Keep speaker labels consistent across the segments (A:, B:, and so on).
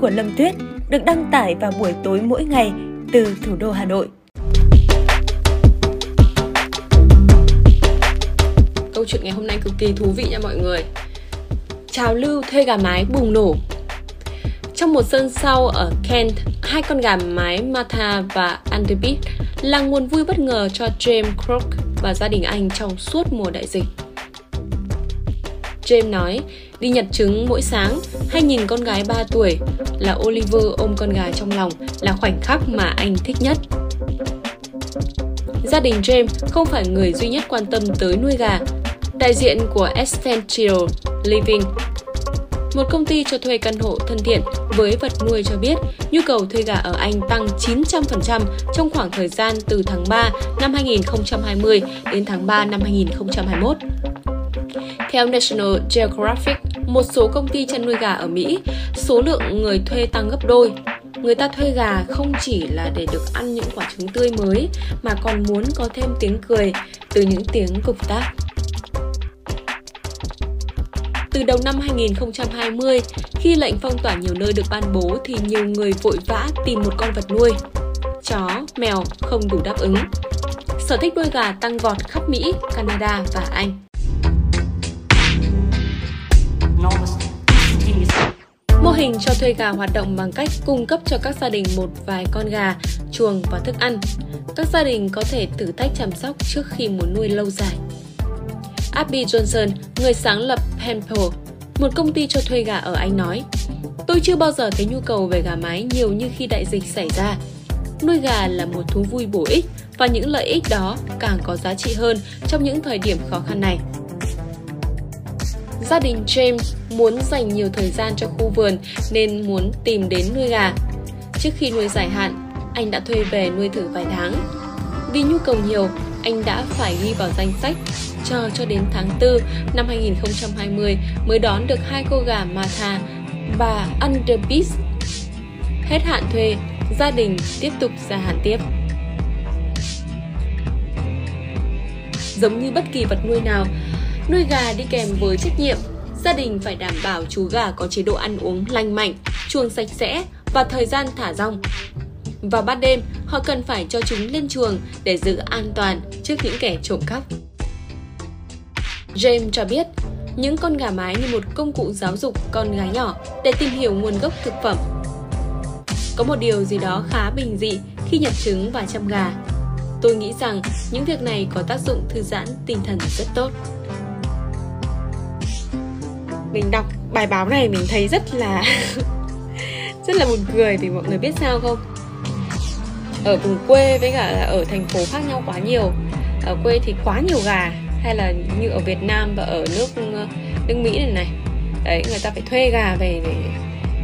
A: của Lâm Tuyết được đăng tải vào buổi tối mỗi ngày từ thủ đô Hà Nội.
B: Câu chuyện ngày hôm nay cực kỳ thú vị nha mọi người. Trào lưu thuê gà mái bùng nổ trong một sân sau ở Kent, hai con gà mái Martha và Underbeat là nguồn vui bất ngờ cho James Crook và gia đình anh trong suốt mùa đại dịch. James nói, đi nhặt trứng mỗi sáng hay nhìn con gái 3 tuổi là Oliver ôm con gà trong lòng là khoảnh khắc mà anh thích nhất. Gia đình James không phải người duy nhất quan tâm tới nuôi gà. Đại diện của Essential Living một công ty cho thuê căn hộ thân thiện với vật nuôi cho biết nhu cầu thuê gà ở Anh tăng 900% trong khoảng thời gian từ tháng 3 năm 2020 đến tháng 3 năm 2021. Theo National Geographic, một số công ty chăn nuôi gà ở Mỹ, số lượng người thuê tăng gấp đôi. Người ta thuê gà không chỉ là để được ăn những quả trứng tươi mới mà còn muốn có thêm tiếng cười từ những tiếng cục tác. Từ đầu năm 2020, khi lệnh phong tỏa nhiều nơi được ban bố thì nhiều người vội vã tìm một con vật nuôi. Chó, mèo không đủ đáp ứng. Sở thích nuôi gà tăng vọt khắp Mỹ, Canada và Anh. Hình cho thuê gà hoạt động bằng cách cung cấp cho các gia đình một vài con gà, chuồng và thức ăn. Các gia đình có thể thử thách chăm sóc trước khi muốn nuôi lâu dài. Abby Johnson, người sáng lập Pample, một công ty cho thuê gà ở Anh nói, Tôi chưa bao giờ thấy nhu cầu về gà mái nhiều như khi đại dịch xảy ra. Nuôi gà là một thú vui bổ ích và những lợi ích đó càng có giá trị hơn trong những thời điểm khó khăn này. Gia đình James muốn dành nhiều thời gian cho khu vườn nên muốn tìm đến nuôi gà. Trước khi nuôi dài hạn, anh đã thuê về nuôi thử vài tháng. Vì nhu cầu nhiều, anh đã phải ghi vào danh sách chờ cho đến tháng 4 năm 2020 mới đón được hai cô gà Martha và Underbeast. Hết hạn thuê, gia đình tiếp tục gia hạn tiếp. Giống như bất kỳ vật nuôi nào, nuôi gà đi kèm với trách nhiệm. Gia đình phải đảm bảo chú gà có chế độ ăn uống lành mạnh, chuồng sạch sẽ và thời gian thả rong. Vào ban đêm, họ cần phải cho chúng lên chuồng để giữ an toàn trước những kẻ trộm cắp. James cho biết, những con gà mái như một công cụ giáo dục con gái nhỏ để tìm hiểu nguồn gốc thực phẩm. Có một điều gì đó khá bình dị khi nhập trứng và chăm gà. Tôi nghĩ rằng những việc này có tác dụng thư giãn tinh thần rất tốt. Mình đọc bài báo này mình thấy rất là rất là buồn cười vì mọi người biết sao không? Ở vùng quê với cả là ở thành phố khác nhau quá nhiều. Ở quê thì quá nhiều gà hay là như ở Việt Nam và ở nước nước Mỹ này này đấy người ta phải thuê gà về để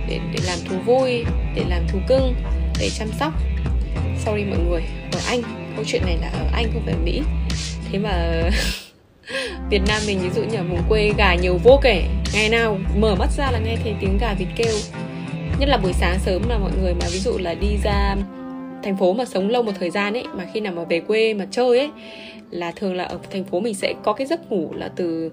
B: để, để làm thú vui để làm thú cưng để chăm sóc sorry mọi người ở Anh câu chuyện này là ở Anh không phải ở Mỹ thế mà Việt Nam mình ví dụ như ở vùng quê gà nhiều vô kể ngày nào mở mắt ra là nghe thấy tiếng gà vịt kêu. Nhất là buổi sáng sớm là mọi người mà ví dụ là đi ra thành phố mà sống lâu một thời gian ấy mà khi nào mà về quê mà chơi ấy là thường là ở thành phố mình sẽ có cái giấc ngủ là từ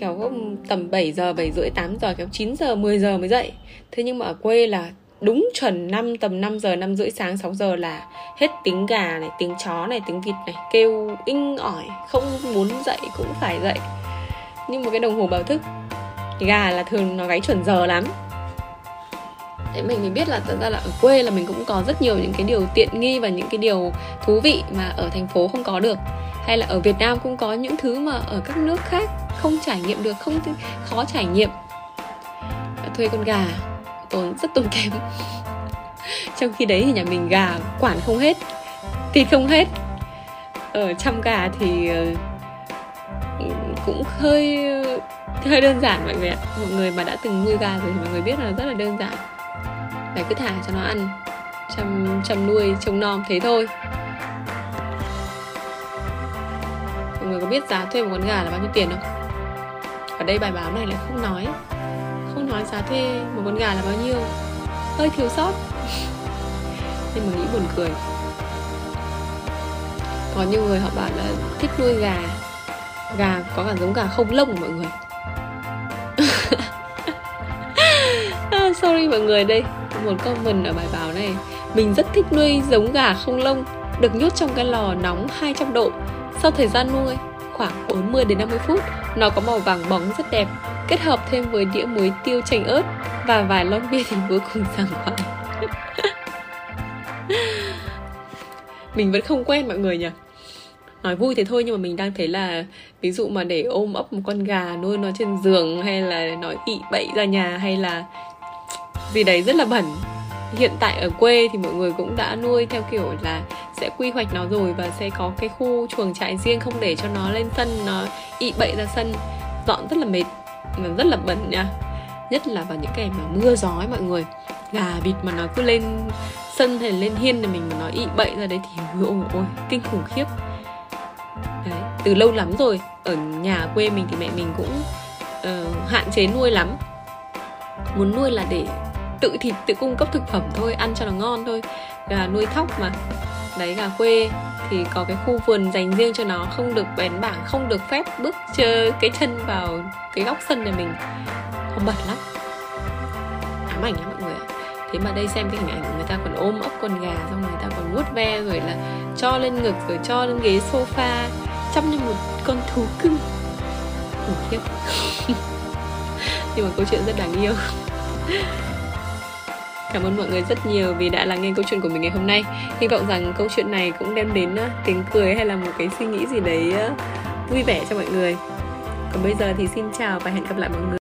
B: kéo tầm 7 giờ, 7 rưỡi, 8 giờ, kéo 9 giờ, 10 giờ mới dậy. Thế nhưng mà ở quê là đúng chuẩn 5 tầm 5 giờ, 5 rưỡi sáng, 6 giờ là hết tiếng gà này, tiếng chó này, tiếng vịt này Kêu inh ỏi, không muốn dậy cũng phải dậy. Nhưng mà cái đồng hồ báo thức. Gà là thường nó gáy chuẩn giờ lắm. Thế mình mới biết là thật ra là ở quê là mình cũng có rất nhiều những cái điều tiện nghi và những cái điều thú vị mà ở thành phố không có được. Hay là ở Việt Nam cũng có những thứ mà ở các nước khác không trải nghiệm được, không khó trải nghiệm. Thuê con gà, tốn rất tốn kém. Trong khi đấy thì nhà mình gà quản không hết, thịt không hết. Ở chăm gà thì ờ, cũng hơi hơi đơn giản mọi người ạ. Mọi người mà đã từng nuôi gà rồi thì mọi người biết là rất là đơn giản. Phải cứ thả cho nó ăn, chăm chăm nuôi, trông nom thế thôi. Mọi người có biết giá thuê một con gà là bao nhiêu tiền không? Ở đây bài báo này lại không nói. Không nói giá thuê một con gà là bao nhiêu. Hơi thiếu sót. Nên mà nghĩ buồn cười. Có nhiều người họ bảo là thích nuôi gà. Gà có cả giống gà không lông mọi người. Sorry mọi người đây. Một comment ở bài báo này. Mình rất thích nuôi giống gà không lông, được nhốt trong cái lò nóng 200 độ. Sau thời gian nuôi, khoảng 40 đến 50 phút, nó có màu vàng bóng rất đẹp, kết hợp thêm với đĩa muối tiêu chanh ớt và vài lon bia thì vô cùng sảng khoái. Mình vẫn không quen mọi người nhỉ? Nói vui thế thôi nhưng mà mình đang thấy là, ví dụ mà để ôm ấp một con gà nuôi nó trên giường hay là nó ị bậy ra nhà hay là vì đấy rất là bẩn. Hiện tại ở quê thì mọi người cũng đã nuôi theo kiểu là sẽ quy hoạch nó rồi và sẽ có cái khu chuồng trại riêng không để cho nó lên sân nó ị bậy ra sân. Dọn rất là mệt rất là bẩn nha. Nhất là vào những ngày mà mưa gió ấy mọi người. Gà vịt mà nó cứ lên sân hay lên hiên thì mình mà nó ị bậy ra đấy thì ôi ôi kinh khủng khiếp. Đấy từ lâu lắm rồi ở nhà quê mình thì mẹ mình cũng uh, hạn chế nuôi lắm. Muốn nuôi là để tự thịt, tự cung cấp thực phẩm thôi, ăn cho nó ngon thôi. Gà nuôi thóc mà. Đấy, gà quê thì có cái khu vườn dành riêng cho nó, không được bén bảng, không được phép bước chơi cái chân vào cái góc sân nhà mình. Không bật lắm. Ám ảnh lắm mọi người ạ. Thế mà đây xem cái hình ảnh người ta còn ôm ấp con gà, xong người ta còn vuốt ve rồi là cho lên ngực, rồi cho lên ghế sofa, chăm như một con thú cưng. Khủng khiếp. Nhưng mà câu chuyện rất đáng yêu. Cảm ơn mọi người rất nhiều vì đã lắng nghe câu chuyện của mình ngày hôm nay. Hy vọng rằng câu chuyện này cũng đem đến tiếng cười hay là một cái suy nghĩ gì đấy vui vẻ cho mọi người. Còn bây giờ thì xin chào và hẹn gặp lại mọi người.